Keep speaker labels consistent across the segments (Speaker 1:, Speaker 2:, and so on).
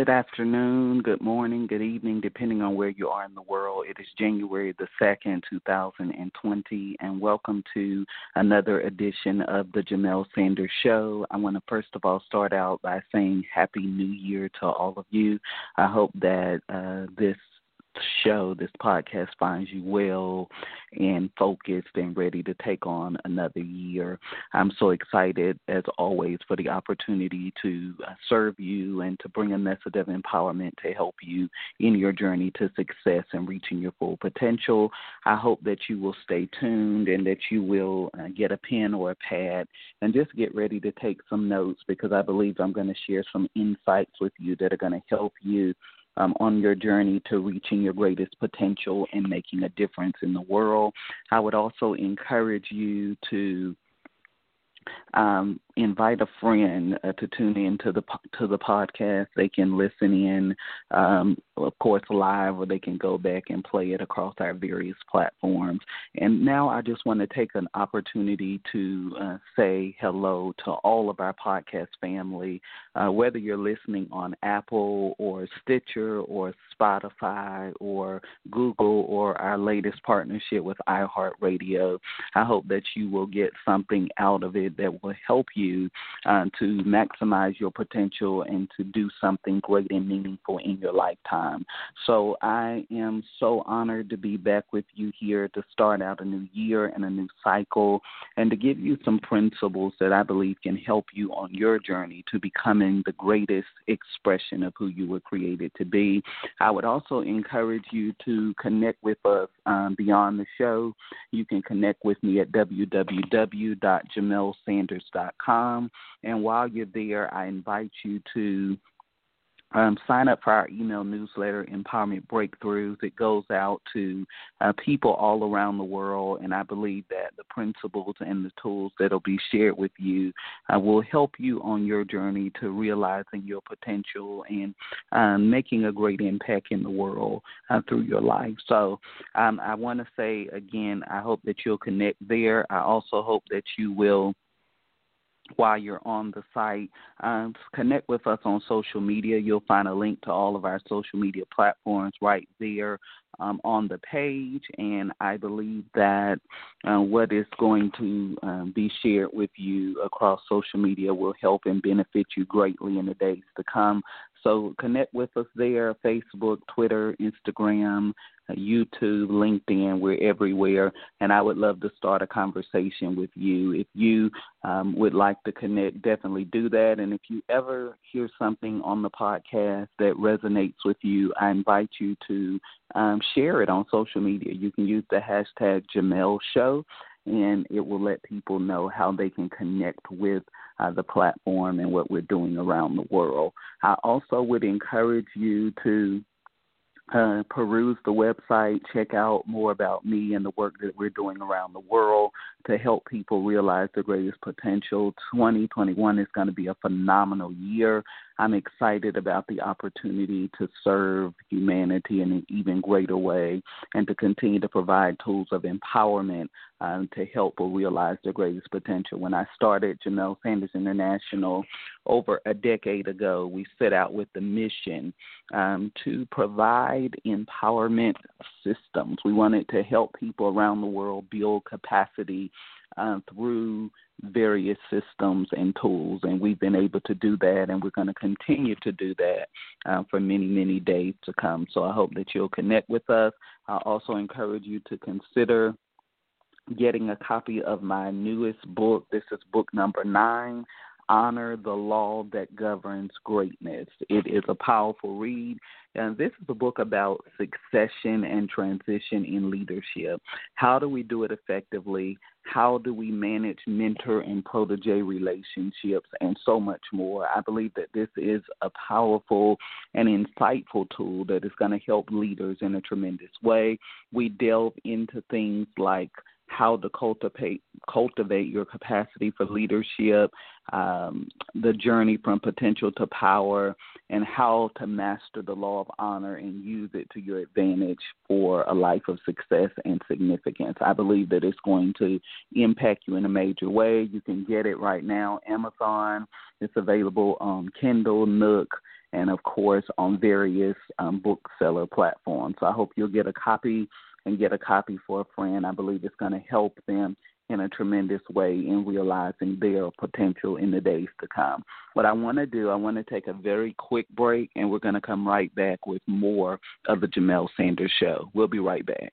Speaker 1: Good afternoon, good morning, good evening, depending on where you are in the world. It is January the 2nd, 2020, and welcome to another edition of the Jamelle Sanders Show. I want to first of all start out by saying Happy New Year to all of you. I hope that uh, this show, this podcast finds you well and focused and ready to take on another year. I'm so excited, as always, for the opportunity to uh, serve you and to bring a message of empowerment to help you in your journey to success and reaching your full potential. I hope that you will stay tuned and that you will uh, get a pen or a pad and just get ready to take some notes because I believe I'm going to share some insights with you that are going to help you um, on your journey to reaching your greatest potential and making a difference in the world. I would also encourage you to um, invite a friend uh, to tune in to the to the podcast. They can listen in, um, of course, live, or they can go back and play it across our various platforms. And now I just want to take an opportunity to uh, say hello to all of our podcast family, uh, whether you're listening on Apple or Stitcher or Spotify or Google or our latest partnership with iHeartRadio. I hope that you will get something out of it that will help you uh, to maximize your potential and to do something great and meaningful in your lifetime. So I am so honored to be back with you here to start out a new year and a new cycle and to give you some principles that I believe can help you on your journey to becoming the greatest expression of who you were created to be. I would also encourage you to connect with us um, beyond the show. You can connect with me at www.jamellesanders.com. And while you're there, I invite you to um, sign up for our email newsletter, Empowerment Breakthroughs. It goes out to uh, people all around the world, and I believe that the principles and the tools that will be shared with you uh, will help you on your journey to realizing your potential and um, making a great impact in the world uh, through your life. So um, I want to say again, I hope that you'll connect there. I also hope that you will while you're on the site. Um, connect with us on social media. You'll find a link to all of our social media platforms right there um, on the page. And I believe that uh, what is going to um, be shared with you across social media will help and benefit you greatly in the days to come. So connect with us there Facebook, Twitter, Instagram, YouTube, LinkedIn. We're everywhere. And I would love to start a conversation with you. If you um, would like to connect, definitely do that. And if you ever hear something on the podcast that resonates with you, I invite you to um, share it on social media. You can use the hashtag Jamelle Show and it will let people know how they can connect with uh, the platform and what we're doing around the world. I also would encourage you to uh, peruse the website, check out more about me and the work that we're doing around the world to help people realize their greatest potential. 2021 is going to be a phenomenal year. I'm excited about the opportunity to serve humanity in an even greater way and to continue to provide tools of empowerment um, to help people realize their greatest potential. When I started Jamelle Sanders International over a decade ago, we set out with the mission um, to provide empowerment systems. We wanted to help people around the world build capacity uh, through various systems and tools, and we've been able to do that, and we're going to continue to do that uh, for many, many days to come. So I hope that you'll connect with us. I also encourage you to consider getting a copy of my newest book. This is book number nine Honor the Law That Governs Greatness. It is a powerful read. And this is a book about succession and transition in leadership. How do we do it effectively? How do we manage mentor and protege relationships and so much more? I believe that this is a powerful and insightful tool that is going to help leaders in a tremendous way. We delve into things like how to cultivate cultivate your capacity for leadership, um, the journey from potential to power, and how to master the law of honor and use it to your advantage for a life of success and significance. I believe that it's going to impact you in a major way. You can get it right now, Amazon. It's available on Kindle, Nook, and of course on various um, bookseller platforms. So I hope you'll get a copy and get a copy for a friend. I believe it's going to help them in a tremendous way in realizing their potential in the days to come. What I want to do, I want to take a very quick break, and we're going to come right back with more of the Jamelle Sanders Show. We'll be right back.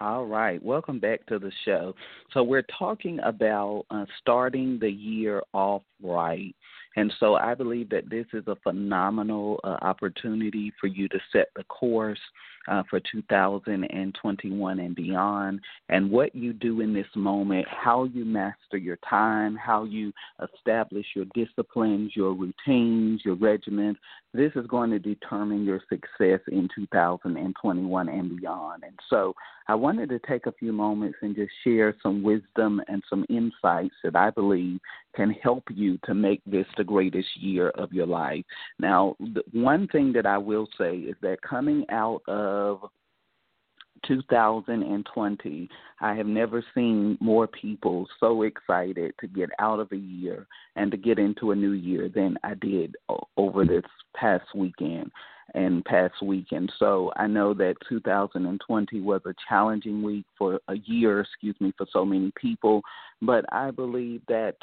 Speaker 1: All right, welcome back to the show. So, we're talking about uh, starting the year off right. And so, I believe that this is a phenomenal uh, opportunity for you to set the course uh, for 2021 and beyond. And what you do in this moment, how you master your time, how you establish your disciplines, your routines, your regimens, this is going to determine your success in 2021 and beyond. And so I wanted to take a few moments and just share some wisdom and some insights that I believe can help you to make this the greatest year of your life. Now, the one thing that I will say is that coming out of 2020, I have never seen more people so excited to get out of a year and to get into a new year than I did over this past weekend and past weekend. So I know that 2020 was a challenging week for a year, excuse me, for so many people. But I believe that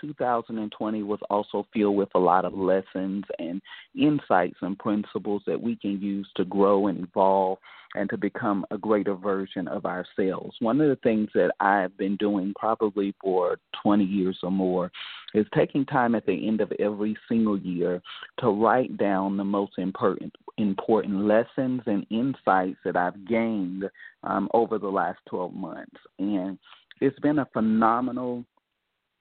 Speaker 1: 2020 was also filled with a lot of lessons and insights and principles that we can use to grow and evolve and to become a greater version of ourselves. One of the things that I've been doing probably for 20 years or more is taking time at the end of every single year to write down the most important important lessons and insights that I've gained um, over the last 12 months. And it's been a phenomenal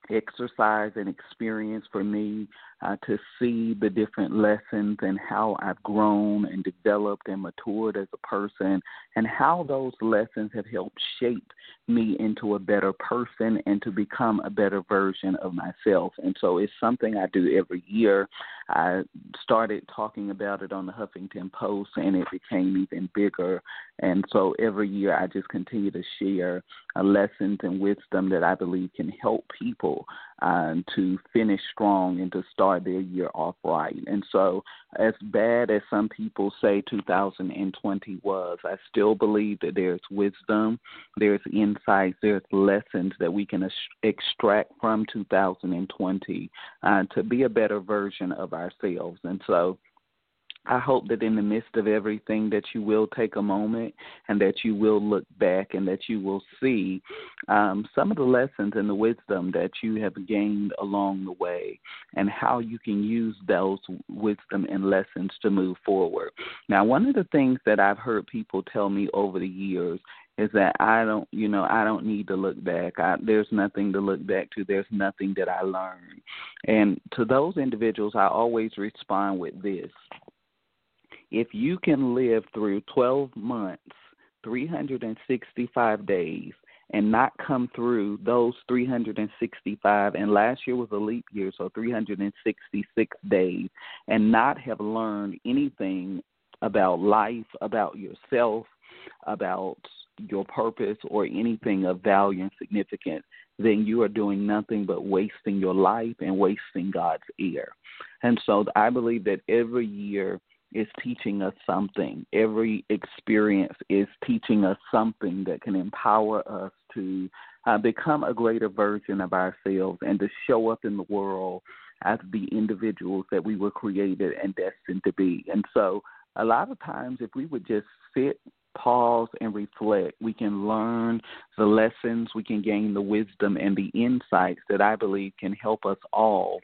Speaker 1: exercise and experience for me uh, to see the different lessons and how I've grown and developed and matured as a person, and how those lessons have helped shape me into a better person and to become a better version of myself. And so it's something I do every year. I started talking about it on the Huffington Post, and it became even bigger. And so every year I just continue to share uh, lessons and wisdom that I believe can help people uh, to finish strong and to start their year off right. And so, as bad as some people say 2020 was, I still believe that there's wisdom, there's insights, there's lessons that we can extract from 2020 uh, to be a better version of ourselves. And so, I hope that in the midst of everything that you will take a moment and that you will look back and that you will see um, some of the lessons and the wisdom that you have gained along the way and how you can use those wisdom and lessons to move forward. Now, one of the things that I've heard people tell me over the years is that I don't, you know, I don't need to look back. I, there's nothing to look back to. There's nothing that I learned. And to those individuals, I always respond with this if you can live through 12 months 365 days and not come through those 365 and last year was a leap year so 366 days and not have learned anything about life about yourself about your purpose or anything of value and significance then you are doing nothing but wasting your life and wasting God's ear. And so I believe that every year is teaching us something. Every experience is teaching us something that can empower us to uh, become a greater version of ourselves and to show up in the world as the individuals that we were created and destined to be. And so, a lot of times, if we would just sit, pause, and reflect, we can learn the lessons, we can gain the wisdom and the insights that I believe can help us all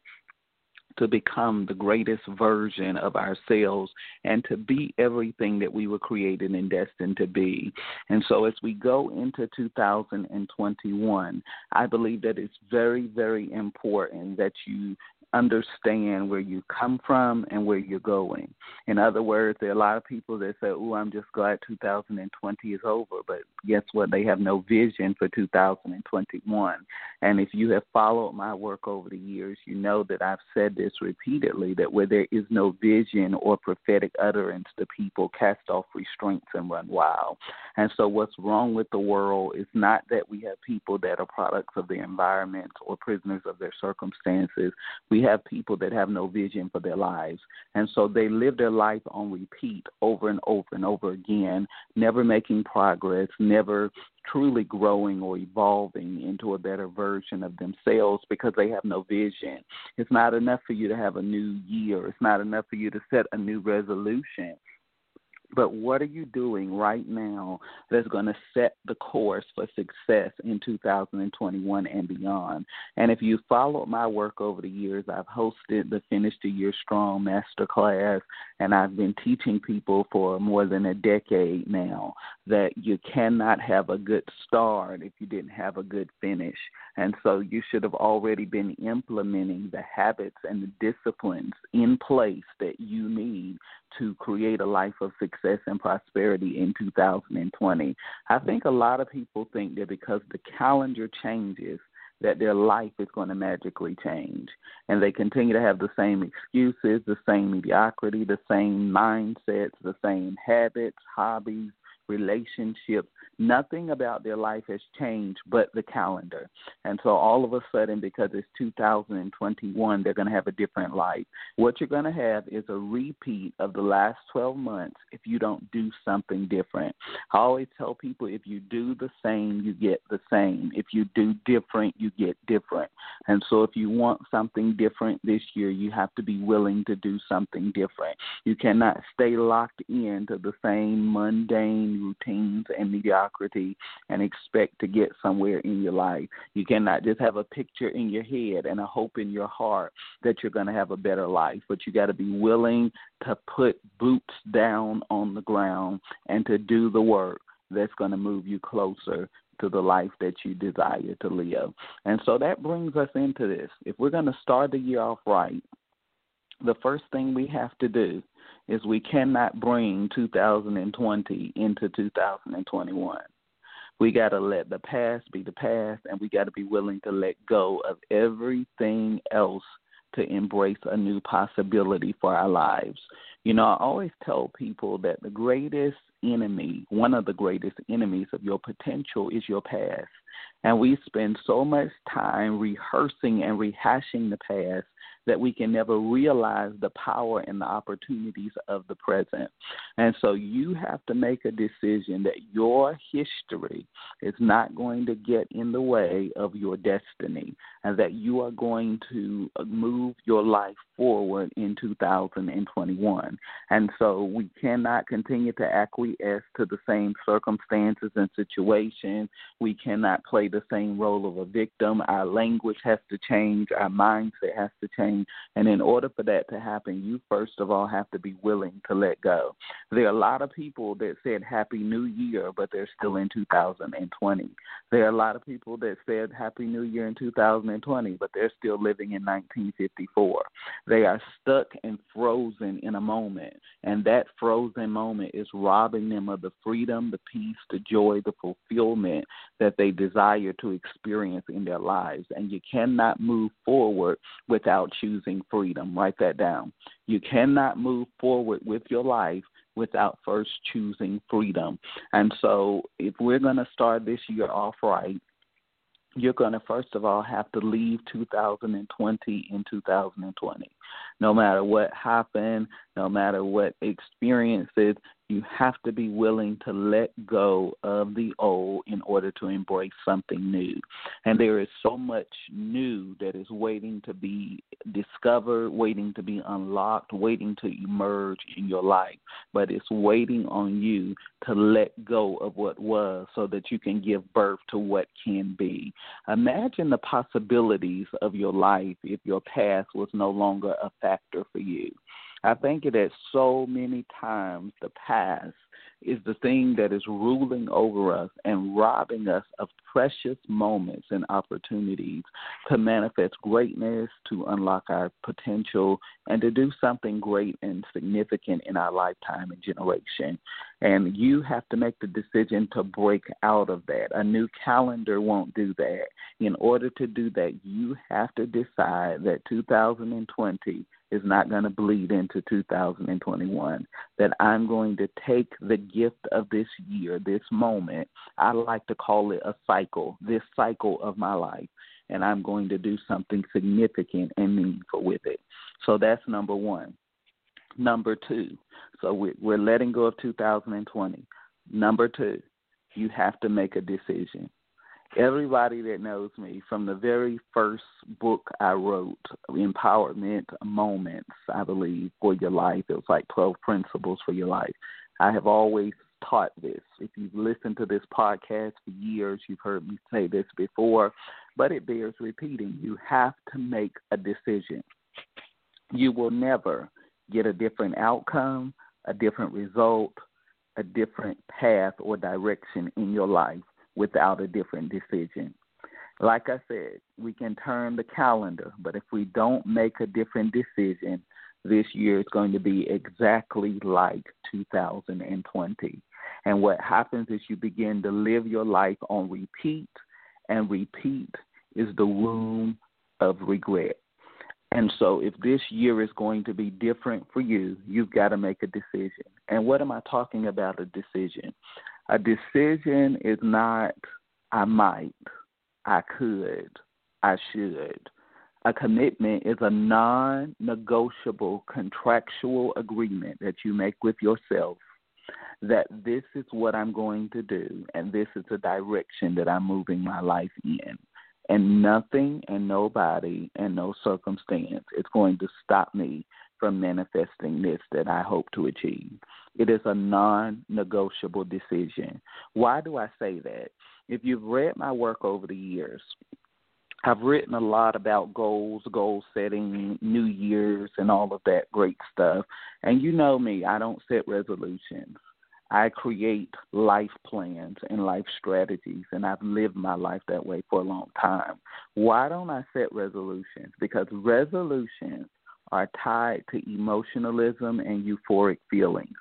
Speaker 1: to become the greatest version of ourselves and to be everything that we were created and destined to be. And so, as we go into 2021, I believe that it's very, very important that you understand where you come from and where you're going. In other words, there are a lot of people that say, "Oh, I'm just glad 2020 is over," but guess what? They have no vision for 2021. And if you have followed my work over the years, you know that I've said this repeatedly that where there is no vision or prophetic utterance, the people cast off restraints and run wild. And so, what's wrong with the world is not that we have people that are products of the environment or prisoners of their circumstances. We have people that have no vision for their lives. And so they live their life on repeat over and over and over again, never making progress, never truly growing or evolving into a better version of themselves because they have no vision. It's not enough for you to have a new year, it's not enough for you to set a new resolution. But what are you doing right now that's going to set the course for success in 2021 and beyond? And if you followed my work over the years, I've hosted the Finish the Year Strong Master Class, and I've been teaching people for more than a decade now that you cannot have a good start if you didn't have a good finish. And so you should have already been implementing the habits and the disciplines in place that you need to create a life of success and prosperity in 2020. I think a lot of people think that because the calendar changes, that their life is going to magically change. And they continue to have the same excuses, the same mediocrity, the same mindsets, the same habits, hobbies, relationships Nothing about their life has changed but the calendar. And so all of a sudden, because it's 2021, they're going to have a different life. What you're going to have is a repeat of the last 12 months if you don't do something different. I always tell people if you do the same, you get the same. If you do different, you get different. And so if you want something different this year, you have to be willing to do something different. You cannot stay locked into the same mundane routines and mediocrity and expect to get somewhere in your life. You cannot just have a picture in your head and a hope in your heart that you're going to have a better life, but you got to be willing to put boots down on the ground and to do the work that's going to move you closer to the life that you desire to live. And so that brings us into this. If we're going to start the year off right, the first thing we have to do is we cannot bring 2020 into 2021. We got to let the past be the past, and we got to be willing to let go of everything else to embrace a new possibility for our lives. You know, I always tell people that the greatest enemy, one of the greatest enemies of your potential is your past. And we spend so much time rehearsing and rehashing the past that we can never realize the power and the opportunities of the present. And so you have to make a decision that your history is not going to get in the way of your destiny and that you are going to move your life forward in 2021. And so we cannot continue to acquiesce to the same circumstances and situations. We cannot play the same role of a victim. Our language has to change, our mindset has to change. And in order for that to happen, you first of all have to be willing to let go. There are a lot of people that said Happy New Year, but they're still in 2020. There are a lot of people that said Happy New Year in 2020, but they're still living in 1954. They are stuck and frozen in a moment, and that frozen moment is robbing them of the freedom, the peace, the joy, the fulfillment that they desire to experience in their lives. And you cannot move forward without choosing freedom. Write that down. You cannot move forward with your life without first choosing freedom. And so, if we're going to start this year off right, you're going to first of all have to leave 2020 in 2020. No matter what happened, no matter what experiences, you have to be willing to let go of the old in order to embrace something new. And there is so much new that is waiting to be discovered, waiting to be unlocked, waiting to emerge in your life. But it's waiting on you to let go of what was so that you can give birth to what can be. Imagine the possibilities of your life if your past was no longer a factor for you. I think that so many times the past is the thing that is ruling over us and robbing us of precious moments and opportunities to manifest greatness, to unlock our potential, and to do something great and significant in our lifetime and generation. And you have to make the decision to break out of that. A new calendar won't do that. In order to do that, you have to decide that 2020 is not going to bleed into 2021. That I'm going to take the gift of this year, this moment, I like to call it a cycle, this cycle of my life, and I'm going to do something significant and meaningful with it. So that's number one. Number two, so we're letting go of 2020. Number two, you have to make a decision everybody that knows me from the very first book I wrote, Empowerment Moments, I believe, for your life. It was like 12 principles for your life. I have always taught this. If you've listened to this podcast for years, you've heard me say this before, but it bears repeating. You have to make a decision. You will never get a different outcome, a different result, a different path or direction in your life without a different decision. Like I said, we can turn the calendar, but if we don't make a different decision, this year is going to be exactly like 2020. And what happens is you begin to live your life on repeat, and repeat is the womb of regret. And so, if this year is going to be different for you, you've got to make a decision. And what am I talking about? A decision. A decision is not I might, I could, I should. A commitment is a non negotiable contractual agreement that you make with yourself that this is what I'm going to do and this is the direction that I'm moving my life in. And nothing and nobody and no circumstance is going to stop me from manifesting this that I hope to achieve. It is a non negotiable decision. Why do I say that? If you've read my work over the years, I've written a lot about goals, goal setting, New Year's, and all of that great stuff. And you know me, I don't set resolutions. I create life plans and life strategies, and I've lived my life that way for a long time. Why don't I set resolutions? Because resolutions are tied to emotionalism and euphoric feelings.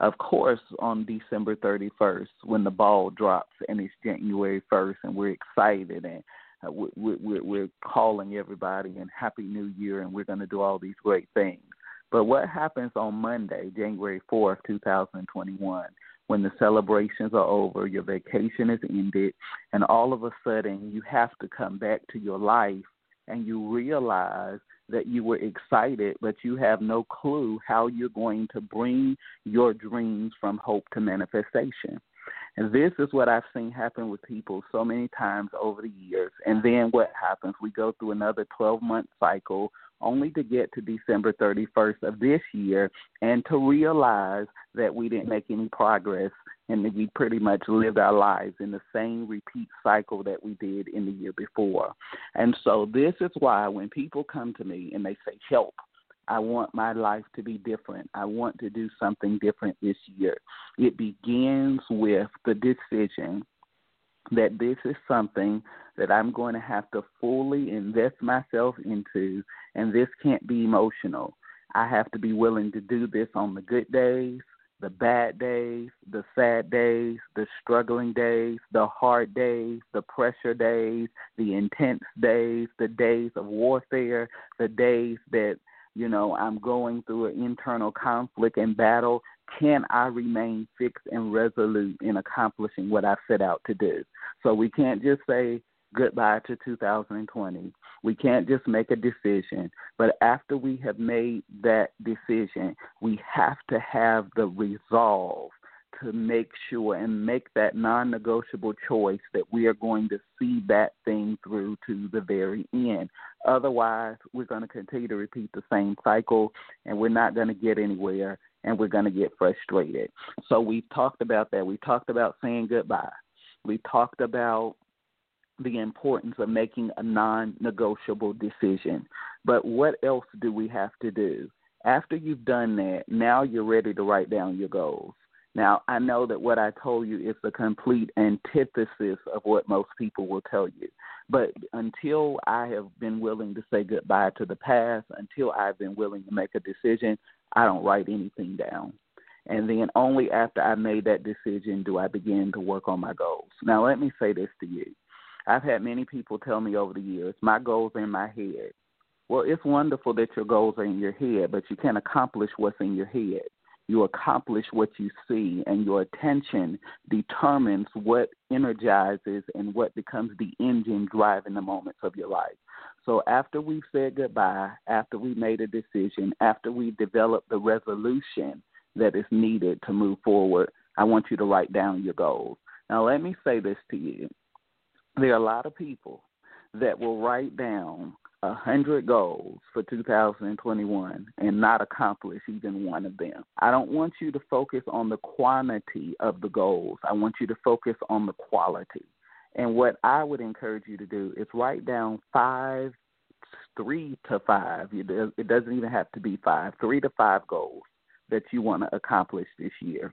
Speaker 1: Of course, on December 31st, when the ball drops and it's January 1st, and we're excited and uh, we're, we're calling everybody and Happy New Year, and we're going to do all these great things. But what happens on Monday, January 4th, 2021, when the celebrations are over, your vacation is ended, and all of a sudden you have to come back to your life and you realize that you were excited, but you have no clue how you're going to bring your dreams from hope to manifestation. And this is what I've seen happen with people so many times over the years. And then what happens? We go through another 12 month cycle only to get to December 31st of this year and to realize that we didn't make any progress and we pretty much lived our lives in the same repeat cycle that we did in the year before. And so this is why when people come to me and they say, Help, I want my life to be different. I want to do something different this year. It begins with the decision that this is something that I'm going to have to fully invest myself into, and this can't be emotional. I have to be willing to do this on the good days, the bad days, the sad days, the struggling days, the hard days, the pressure days, the intense days, the days of warfare, the days that, you know, I'm going through an internal conflict and battle. Can I remain fixed and resolute in accomplishing what I set out to do? So we can't just say, goodbye to 2020. We can't just make a decision, but after we have made that decision, we have to have the resolve to make sure and make that non negotiable choice that we are going to see that thing through to the very end. Otherwise, we're going to continue to repeat the same cycle and we're not going to get anywhere and we're going to get frustrated. So we've talked about that. We talked about saying goodbye. We talked about the importance of making a non negotiable decision. But what else do we have to do? After you've done that, now you're ready to write down your goals. Now, I know that what I told you is the complete antithesis of what most people will tell you. But until I have been willing to say goodbye to the past, until I've been willing to make a decision, I don't write anything down. And then only after I made that decision do I begin to work on my goals. Now, let me say this to you I've had many people tell me over the years, my goals are in my head. Well, it's wonderful that your goals are in your head, but you can't accomplish what's in your head. You accomplish what you see, and your attention determines what energizes and what becomes the engine driving the moments of your life. So, after we've said goodbye, after we made a decision, after we developed the resolution that is needed to move forward, I want you to write down your goals. Now, let me say this to you there are a lot of people that will write down a hundred goals for 2021 and not accomplish even one of them. I don't want you to focus on the quantity of the goals. I want you to focus on the quality. And what I would encourage you to do is write down five, three to five. It doesn't even have to be five, three to five goals that you want to accomplish this year.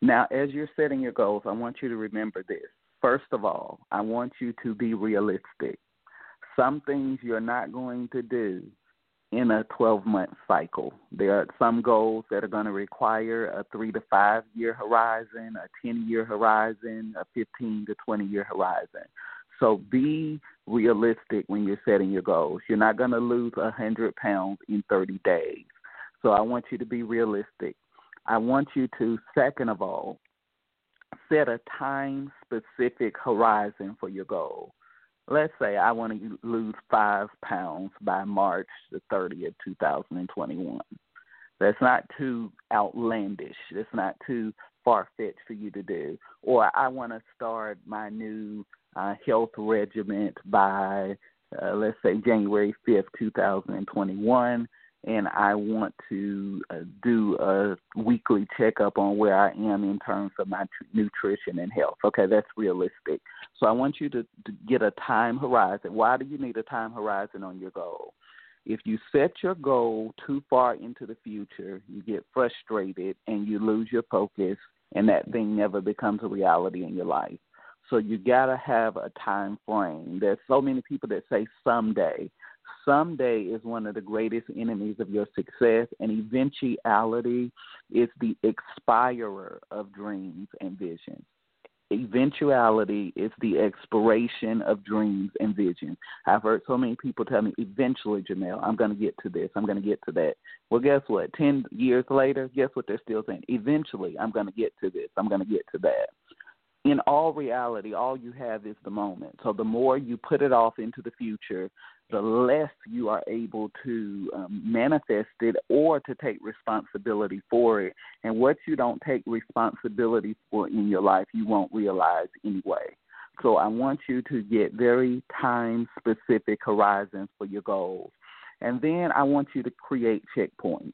Speaker 1: Now, as you're setting your goals, I want you to remember this First of all, I want you to be realistic. Some things you're not going to do in a 12 month cycle. There are some goals that are going to require a three to five year horizon, a 10 year horizon, a 15 to 20 year horizon. So be realistic when you're setting your goals. You're not going to lose 100 pounds in 30 days. So I want you to be realistic. I want you to, second of all, set a time specific horizon for your goal. Let's say I want to lose five pounds by March the 30th, 2021. That's not too outlandish. That's not too far fetched for you to do. Or I want to start my new uh, health regimen by, uh, let's say, January 5th, 2021 and I want to uh, do a weekly checkup on where I am in terms of my nutrition and health. Okay, that's realistic. So I want you to, to get a time horizon. Why do you need a time horizon on your goal? If you set your goal too far into the future, you get frustrated and you lose your focus, and that thing never becomes a reality in your life. So you got to have a time frame. There's so many people that say someday someday is one of the greatest enemies of your success, and eventuality is the expirer of dreams and visions. Eventuality is the expiration of dreams and visions. I've heard so many people tell me, eventually, Jamelle, I'm going to get to this, I'm going to get to that. Well, guess what? 10 years later, guess what they're still saying? Eventually, I'm going to get to this, I'm going to get to that in all reality, all you have is the moment. So the more you put it off into the future, the less you are able to um, manifest it or to take responsibility for it. And what you don't take responsibility for in your life, you won't realize anyway. So I want you to get very time specific horizons for your goals. And then I want you to create checkpoints.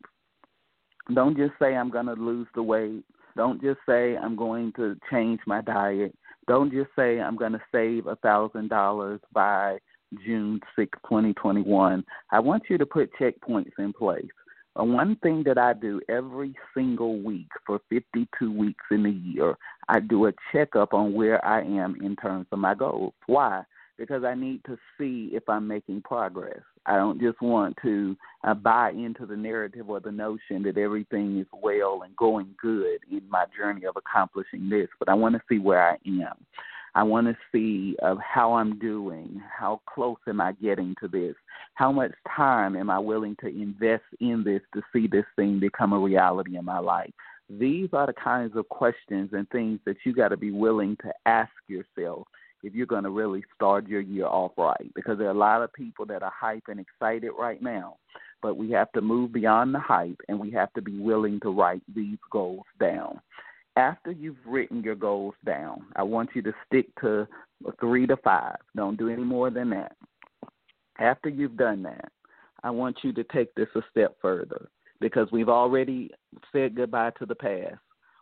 Speaker 1: Don't just say, I'm going to lose the weight. Don't just say I'm going to change my diet. Don't just say I'm going to save a thousand dollars by June 6, 2021. I want you to put checkpoints in place. Uh, one thing that I do every single week for 52 weeks in a year, I do a checkup on where I am in terms of my goals. Why? Because I need to see if I'm making progress. I don't just want to uh, buy into the narrative or the notion that everything is well and going good in my journey of accomplishing this, but I want to see where I am. I want to see of how I'm doing, how close am I getting to this, how much time am I willing to invest in this to see this thing become a reality in my life. These are the kinds of questions and things that you got to be willing to ask yourself if you're going to really start your year off right. Because there are a lot of people that are hype and excited right now, but we have to move beyond the hype and we have to be willing to write these goals down after you've written your goals down, I want you to stick to three to five. Don't do any more than that. After you've done that, I want you to take this a step further because we've already said goodbye to the past.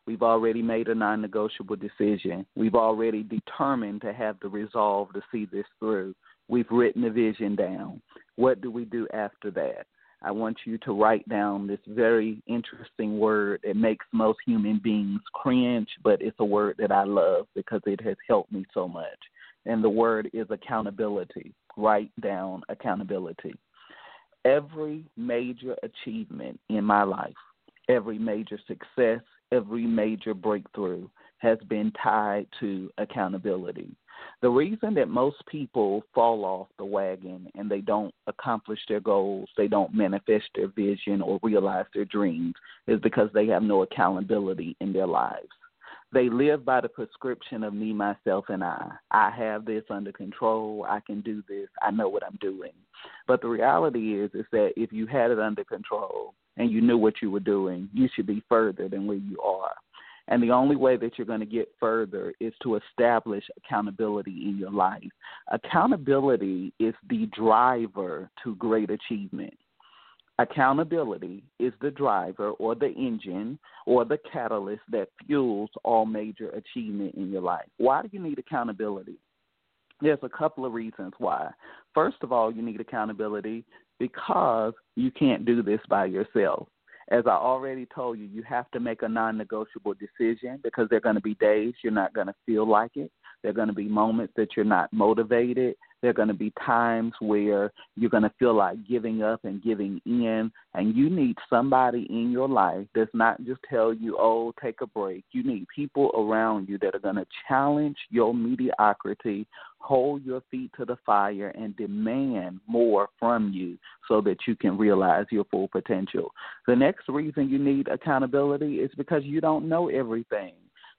Speaker 1: We've already made a non negotiable decision. We've already determined to have the resolve to see this through. We've written the vision down. What do we do after that? I want you to write down this very interesting word that makes most human beings cringe, but it's a word that I love because it has helped me so much. And the word is accountability. Write down accountability. Every major achievement in my life, every major success, every major breakthrough has been tied to accountability. The reason that most people fall off the wagon and they don't accomplish their goals, they don't manifest their vision or realize their dreams is because they have no accountability in their lives. They live by the prescription of me, myself, and I. I have this under control. I can do this. I know what I'm doing. But the reality is, is that if you had it under control and you knew what you were doing, you should be further than where you are. And the only way that you're going to get further is to establish accountability in your life. Accountability is the driver to great achievement. Accountability is the driver or the engine or the catalyst that fuels all major achievement in your life. Why do you need accountability? There's a couple of reasons why. First of all, you need accountability because you can't do this by yourself. As I already told you, you have to make a non negotiable decision because there are going to be days you're not going to feel like it. There are going to be moments that you're not motivated. There are going to be times where you're going to feel like giving up and giving in. And you need somebody in your life that's not just tell you, oh, take a break. You need people around you that are going to challenge your mediocrity, hold your feet to the fire, and demand more from you so that you can realize your full potential. The next reason you need accountability is because you don't know everything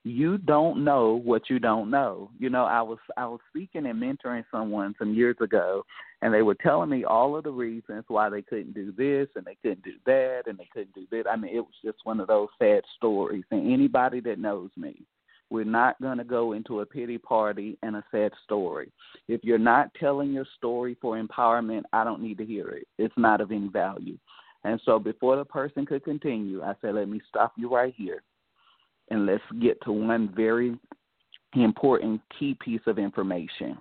Speaker 1: you don't know what you don't know. You know, I was I was speaking and mentoring someone some years ago and they were telling me all of the reasons why they couldn't do this and they couldn't do that and they couldn't do that. I mean, it was just one of those sad stories. And anybody that knows me, we're not going to go into a pity party and a sad story. If you're not telling your story for empowerment, I don't need to hear it. It's not of any value. And so before the person could continue, I said, let me stop you right here and let's get to one very important key piece of information.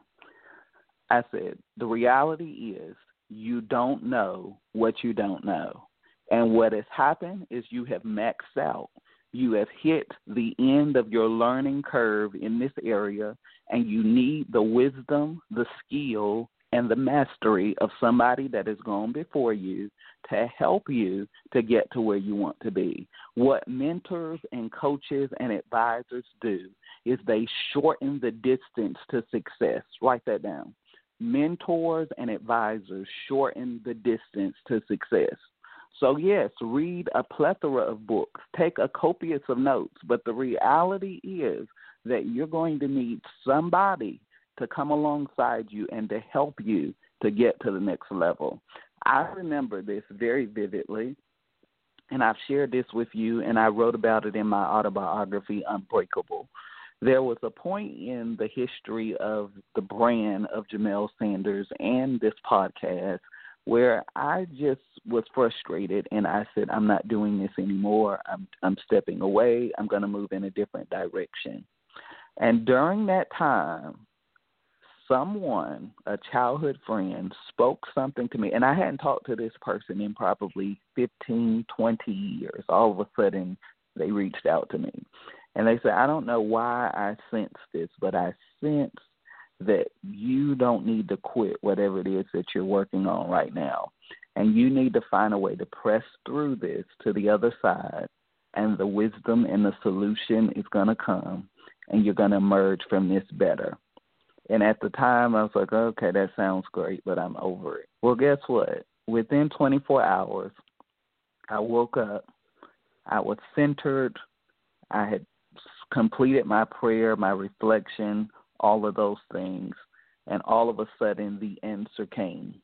Speaker 1: I said, the reality is you don't know what you don't know. And what has happened is you have maxed out. You have hit the end of your learning curve in this area, and you need the wisdom, the skill, and the mastery of somebody that has gone before you to help you to get to where you want to be. What mentors and coaches and advisors do is they shorten the distance to success. Write that down. Mentors and advisors shorten the distance to success. So, yes, read a plethora of books, take a copious of notes, but the reality is that you're going to need somebody to come alongside you and to help you to get to the next level. I remember this very vividly, and I've shared this with you, and I wrote about it in my autobiography, Unbreakable. There was a point in the history of the brand of Jamelle Sanders and this podcast where I just was frustrated and I said, I'm not doing this anymore. I'm I'm stepping away. I'm going to move in a different direction. And during that time, someone, a childhood friend, spoke something to me, and I hadn't talked to this person in probably 15, 20 years. All of a sudden, they reached out to me. And they said, I don't know why I sense this, but I sense that you don't need to quit whatever it is that you're working on right now. And you need to find a way to press through this to the other side, and the wisdom and the solution is going to come, and you're going to emerge from this better. And at the time, I was like, okay, that sounds great, but I'm over it. Well, guess what? Within 24 hours, I woke up. I was centered. I had completed my prayer, my reflection, all of those things. And all of a sudden, the answer came.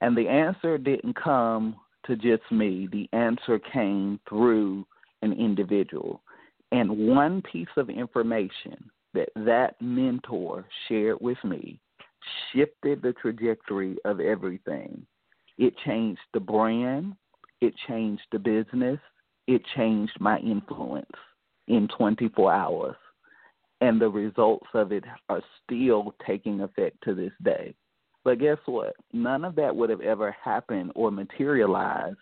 Speaker 1: And the answer didn't come to just me, the answer came through an individual. And one piece of information that that mentor shared with me shifted the trajectory of everything. It changed the brand, it changed the business, it changed my influence in 24 hours. And the results of it are still taking effect to this day. But guess what? None of that would have ever happened or materialized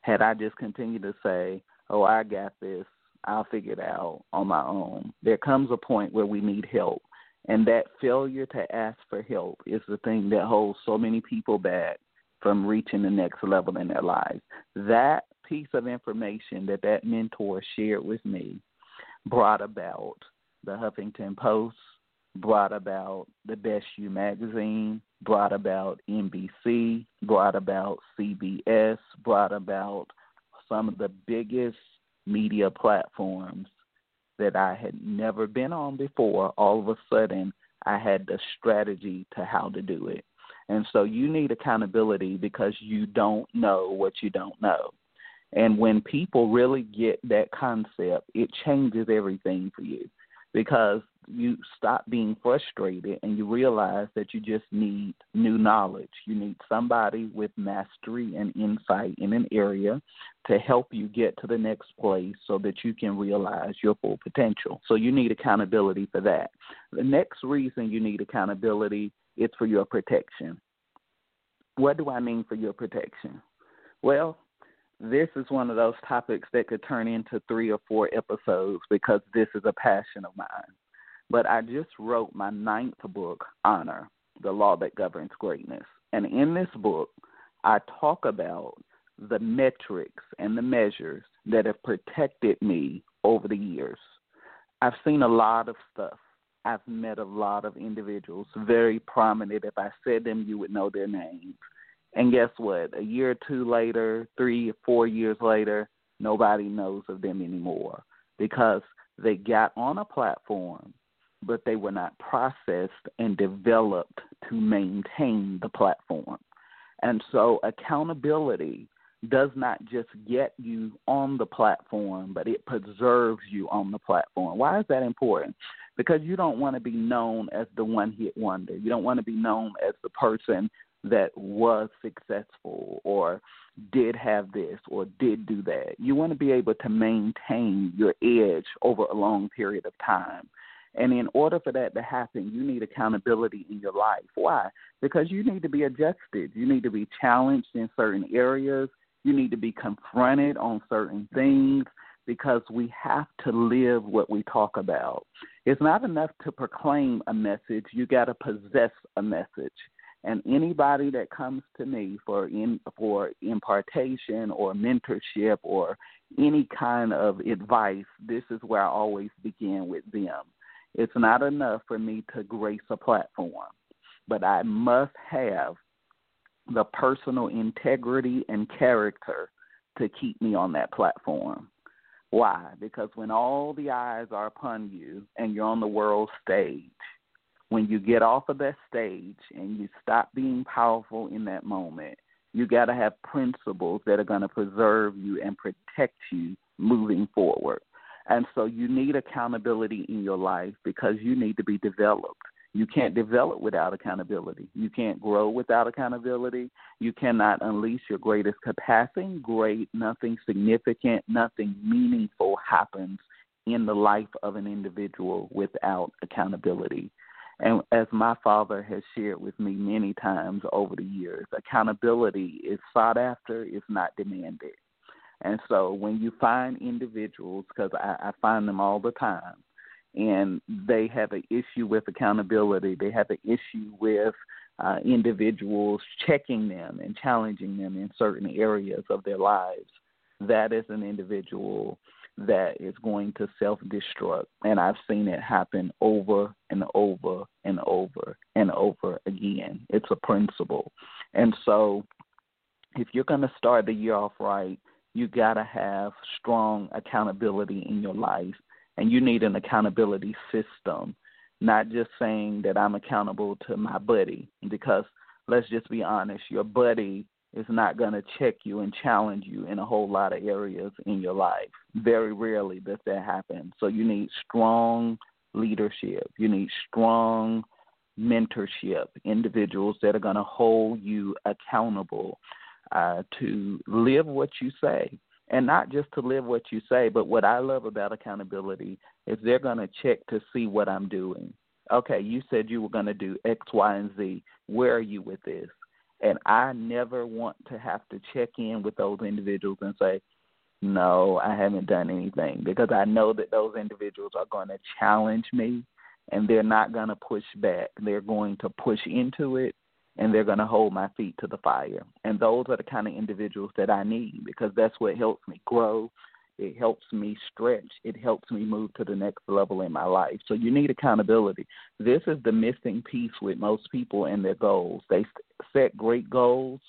Speaker 1: had I just continued to say, Oh, I got this. I'll figure it out on my own. There comes a point where we need help. And that failure to ask for help is the thing that holds so many people back from reaching the next level in their lives. That piece of information that that mentor shared with me brought about the Huffington Post, brought about the Best You magazine, brought about NBC, brought about CBS, brought about some of the biggest media platforms that I had never been on before, all of a sudden I had the strategy to how to do it. And so you need accountability because you don't know what you don't know. And when people really get that concept, it changes everything for you because you stop being frustrated and you realize that you just need new knowledge. You need somebody with mastery and insight in an area to help you get to the next place so that you can realize your full potential. So you need accountability for that. The next reason you need accountability is for your protection. What do I mean for your protection? Well, this is one of those topics that could turn into three or four episodes because this is a passion of mine. But I just wrote my ninth book, Honor, the Law That Governs Greatness. And in this book, I talk about the metrics and the measures that have protected me over the years. I've seen a lot of stuff. I've met a lot of individuals, very prominent. If I said them, you would know their names. And guess what? A year or two later, three or four years later, nobody knows of them anymore because they got on a platform, but they were not processed and developed to maintain the platform. And so accountability does not just get you on the platform, but it preserves you on the platform. Why is that important? Because you don't want to be known as the one hit wonder. You don't want to be known as the person that was successful or did have this or did do that. You want to be able to maintain your edge over a long period of time. And in order for that to happen, you need accountability in your life. Why? Because you need to be adjusted. You need to be challenged in certain areas. You need to be confronted on certain things because we have to live what we talk about. It's not enough to proclaim a message, you got to possess a message. And anybody that comes to me for in for impartation or mentorship or any kind of advice, this is where I always begin with them. It's not enough for me to grace a platform, but I must have the personal integrity and character to keep me on that platform. Why? Because when all the eyes are upon you and you're on the world stage, when you get off of that stage and you stop being powerful in that moment, you got to have principles that are going to preserve you and protect you moving forward. And so you need accountability in your life because you need to be developed. You can't develop without accountability. You can't grow without accountability. You cannot unleash your greatest capacity. Great, nothing significant, nothing meaningful happens in the life of an individual without accountability. And as my father has shared with me many times over the years, accountability is sought after, it's not demanded. And so when you find individuals, because I, I find them all the time, and they have an issue with accountability, they have an issue with uh, individuals checking them and challenging them in certain areas of their lives, that is an individual that is going to self destruct. And I've seen it happen over and over and over and over again. It's a principle. And so if you're going to start the year off right, you got to have strong accountability in your life. And you need an accountability system, not just saying that I'm accountable to my buddy, because let's just be honest, your buddy is not going to check you and challenge you in a whole lot of areas in your life. Very rarely does that happen. So you need strong leadership. You need strong mentorship, individuals that are going to hold you accountable uh, to live what you say. And not just to live what you say, but what I love about accountability is they're going to check to see what I'm doing. Okay, you said you were going to do X, Y, and Z. Where are you with this? And I never want to have to check in with those individuals and say, no, I haven't done anything because I know that those individuals are going to challenge me and they're not going to push back. They're going to push into it and they're going to hold my feet to the fire. And those are the kind of individuals that I need because that's what helps me grow it helps me stretch. It helps me move to the next level in my life. So you need accountability. This is the missing piece with most people and their goals. They set great goals,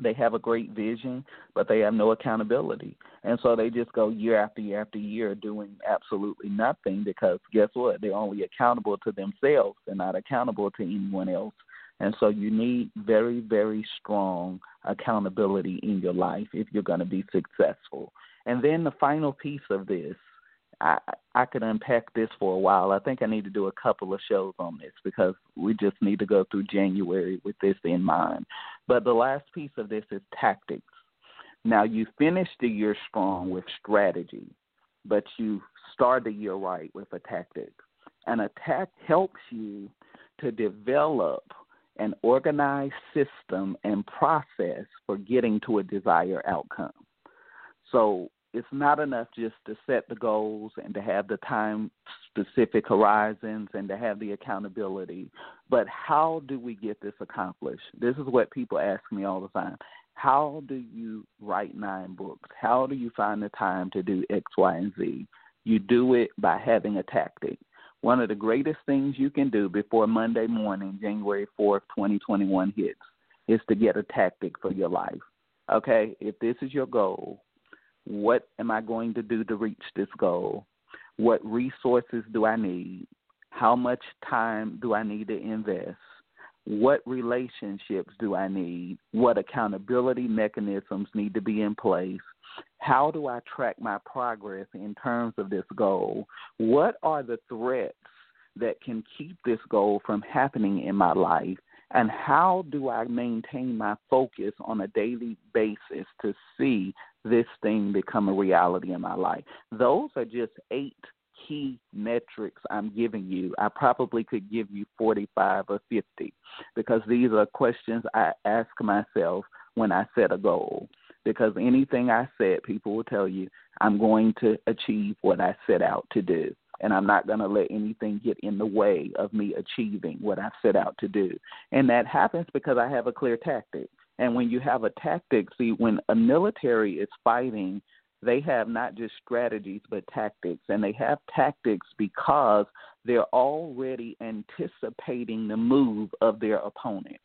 Speaker 1: they have a great vision, but they have no accountability. And so they just go year after year after year doing absolutely nothing because guess what? They're only accountable to themselves. They're not accountable to anyone else. And so you need very, very strong accountability in your life if you're going to be successful. And then the final piece of this, I I could unpack this for a while. I think I need to do a couple of shows on this because we just need to go through January with this in mind. But the last piece of this is tactics. Now you finish the year strong with strategy, but you start the year right with a tactic. And a tactic helps you to develop an organized system and process for getting to a desired outcome. So it's not enough just to set the goals and to have the time specific horizons and to have the accountability. But how do we get this accomplished? This is what people ask me all the time. How do you write nine books? How do you find the time to do X, Y, and Z? You do it by having a tactic. One of the greatest things you can do before Monday morning, January 4th, 2021 hits, is to get a tactic for your life. Okay? If this is your goal, what am I going to do to reach this goal? What resources do I need? How much time do I need to invest? What relationships do I need? What accountability mechanisms need to be in place? How do I track my progress in terms of this goal? What are the threats that can keep this goal from happening in my life? And how do I maintain my focus on a daily basis to see this thing become a reality in my life? Those are just eight key metrics I'm giving you. I probably could give you 45 or 50 because these are questions I ask myself when I set a goal. Because anything I set, people will tell you, I'm going to achieve what I set out to do and I'm not going to let anything get in the way of me achieving what I set out to do. And that happens because I have a clear tactic. And when you have a tactic, see, when a military is fighting, they have not just strategies but tactics. And they have tactics because they're already anticipating the move of their opponent.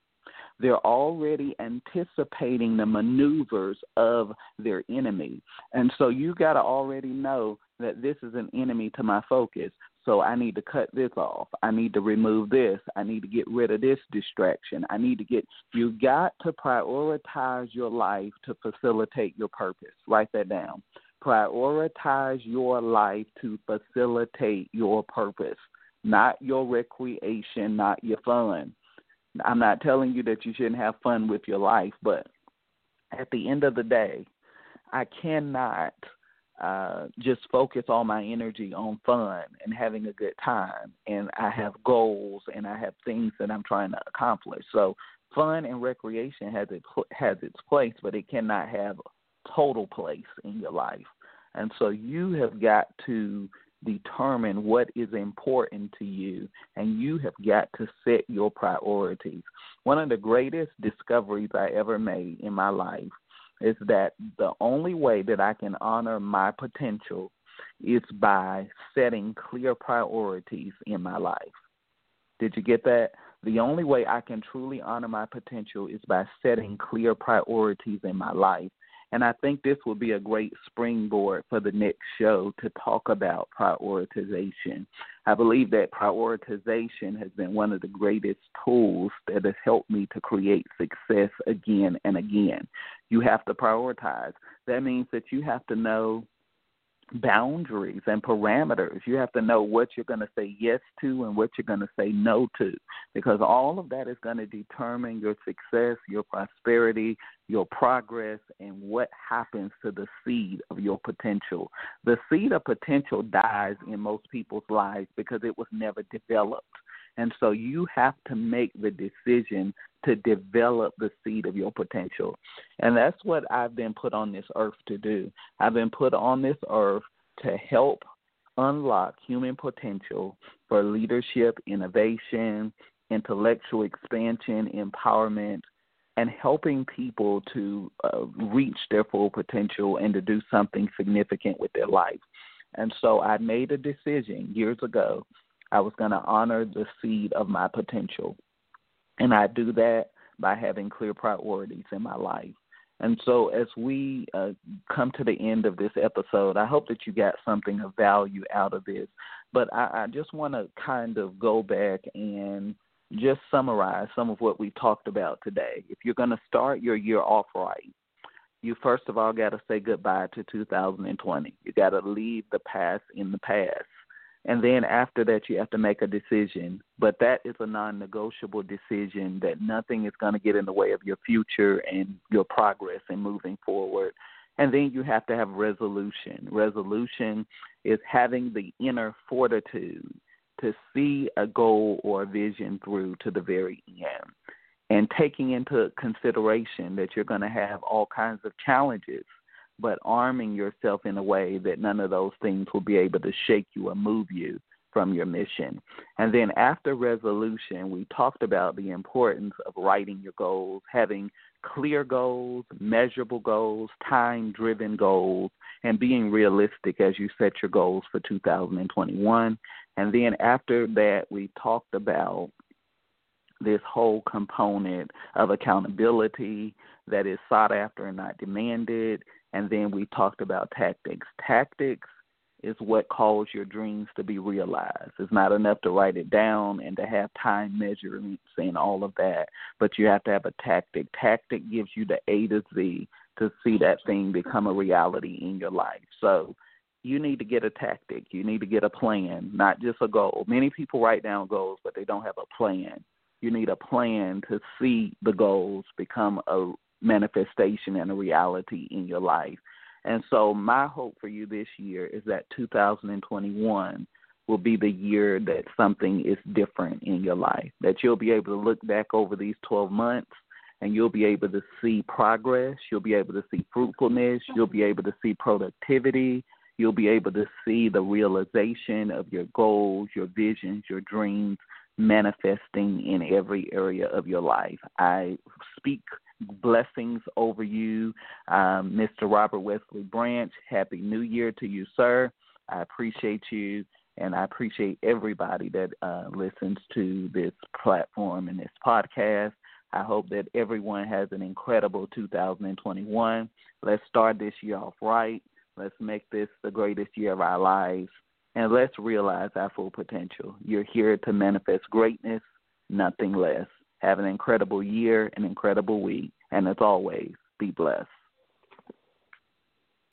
Speaker 1: They're already anticipating the maneuvers of their enemy. And so you got to already know that this is an enemy to my focus. So I need to cut this off. I need to remove this. I need to get rid of this distraction. I need to get, you got to prioritize your life to facilitate your purpose. Write that down. Prioritize your life to facilitate your purpose. not your recreation, not your fun. I'm not telling you that you shouldn't have fun with your life, but at the end of the day, I cannot uh, just focus all my energy on fun and having a good time. And I have goals and I have things that I'm trying to accomplish. So fun and recreation has it has its place, but it cannot have a total place in your life. And so you have got to determine what is important to you and you have got to set your priorities. One of the greatest discoveries I ever made in my life is that the only way that I can honor my potential is by setting clear priorities in my life. Did you get that? The only way I can truly honor my potential is by setting clear priorities in my life. And I think this will be a great springboard for the next show to talk about prioritization. I believe that prioritization has been one of the greatest tools that has helped me to create success again and again. You have to prioritize. That means that you have to know boundaries and parameters. You have to know what you're going to say yes to and what you're going to say no to, because all of that is going to determine your success, your prosperity, your progress, and what happens to the seed of your potential. The seed of potential dies in most people's lives because it was never developed. And so you have to make the decision to develop the seed of your potential. And that's what I've been put on this earth to do. I've been put on this earth to help unlock human potential for leadership, innovation, intellectual expansion, empowerment, and helping people to uh, reach their full potential and to do something significant with their life. And so I made a decision years ago. I was going to honor the seed of my potential. And I do that by having clear priorities in my life. And so, as we uh, come to the end of this episode, I hope that you got something of value out of this. But I, I just want to kind of go back and just summarize some of what we talked about today. If you're going to start your year off right, you first of all got to say goodbye to 2020. You got to leave the past in the past. And then after that, you have to make a decision. But that is a non negotiable decision that nothing is going to get in the way of your future and your progress and moving forward. And then you have to have resolution. Resolution is having the inner fortitude to see a goal or a vision through to the very end and taking into consideration that you're going to have all kinds of challenges but arming yourself in a way that none of those things will be able to shake you or move you from your mission. And then after resolution, we talked about the importance of writing your goals, having clear goals, measurable goals, time driven goals, and being realistic as you set your goals for 2021. And then after that, we talked about this whole component of accountability that is sought after and not demanded, and then we talked about tactics. Tactics is what calls your dreams to be realized. It's not enough to write it down and to have time measurements and all of that, but you have to have a tactic. Tactic gives you the A to Z to see that thing become a reality in your life. So you need to get a tactic. You need to get a plan, not just a goal. Many people write down goals, but they don't have a plan. You need a plan to see the goals become a manifestation and a reality in your life. And so, my hope for you this year is that 2021 will be the year that something is different in your life, that you'll be able to look back over these 12 months and you'll be able to see progress, you'll be able to see fruitfulness, you'll be able to see productivity, you'll be able to see the realization of your goals, your visions, your dreams manifesting in every area of your life. I speak blessings over you, um, Mr. Robert Wesley Branch. Happy New Year to you, sir. I appreciate you, and I appreciate everybody that uh, listens to this platform and this podcast. I hope that everyone has an incredible 2021. Let's start this year off right. Let's make this the greatest year of our lives. And let's realize our full potential. You're here to manifest greatness, nothing less. Have an incredible year, an incredible week, and as always, be blessed.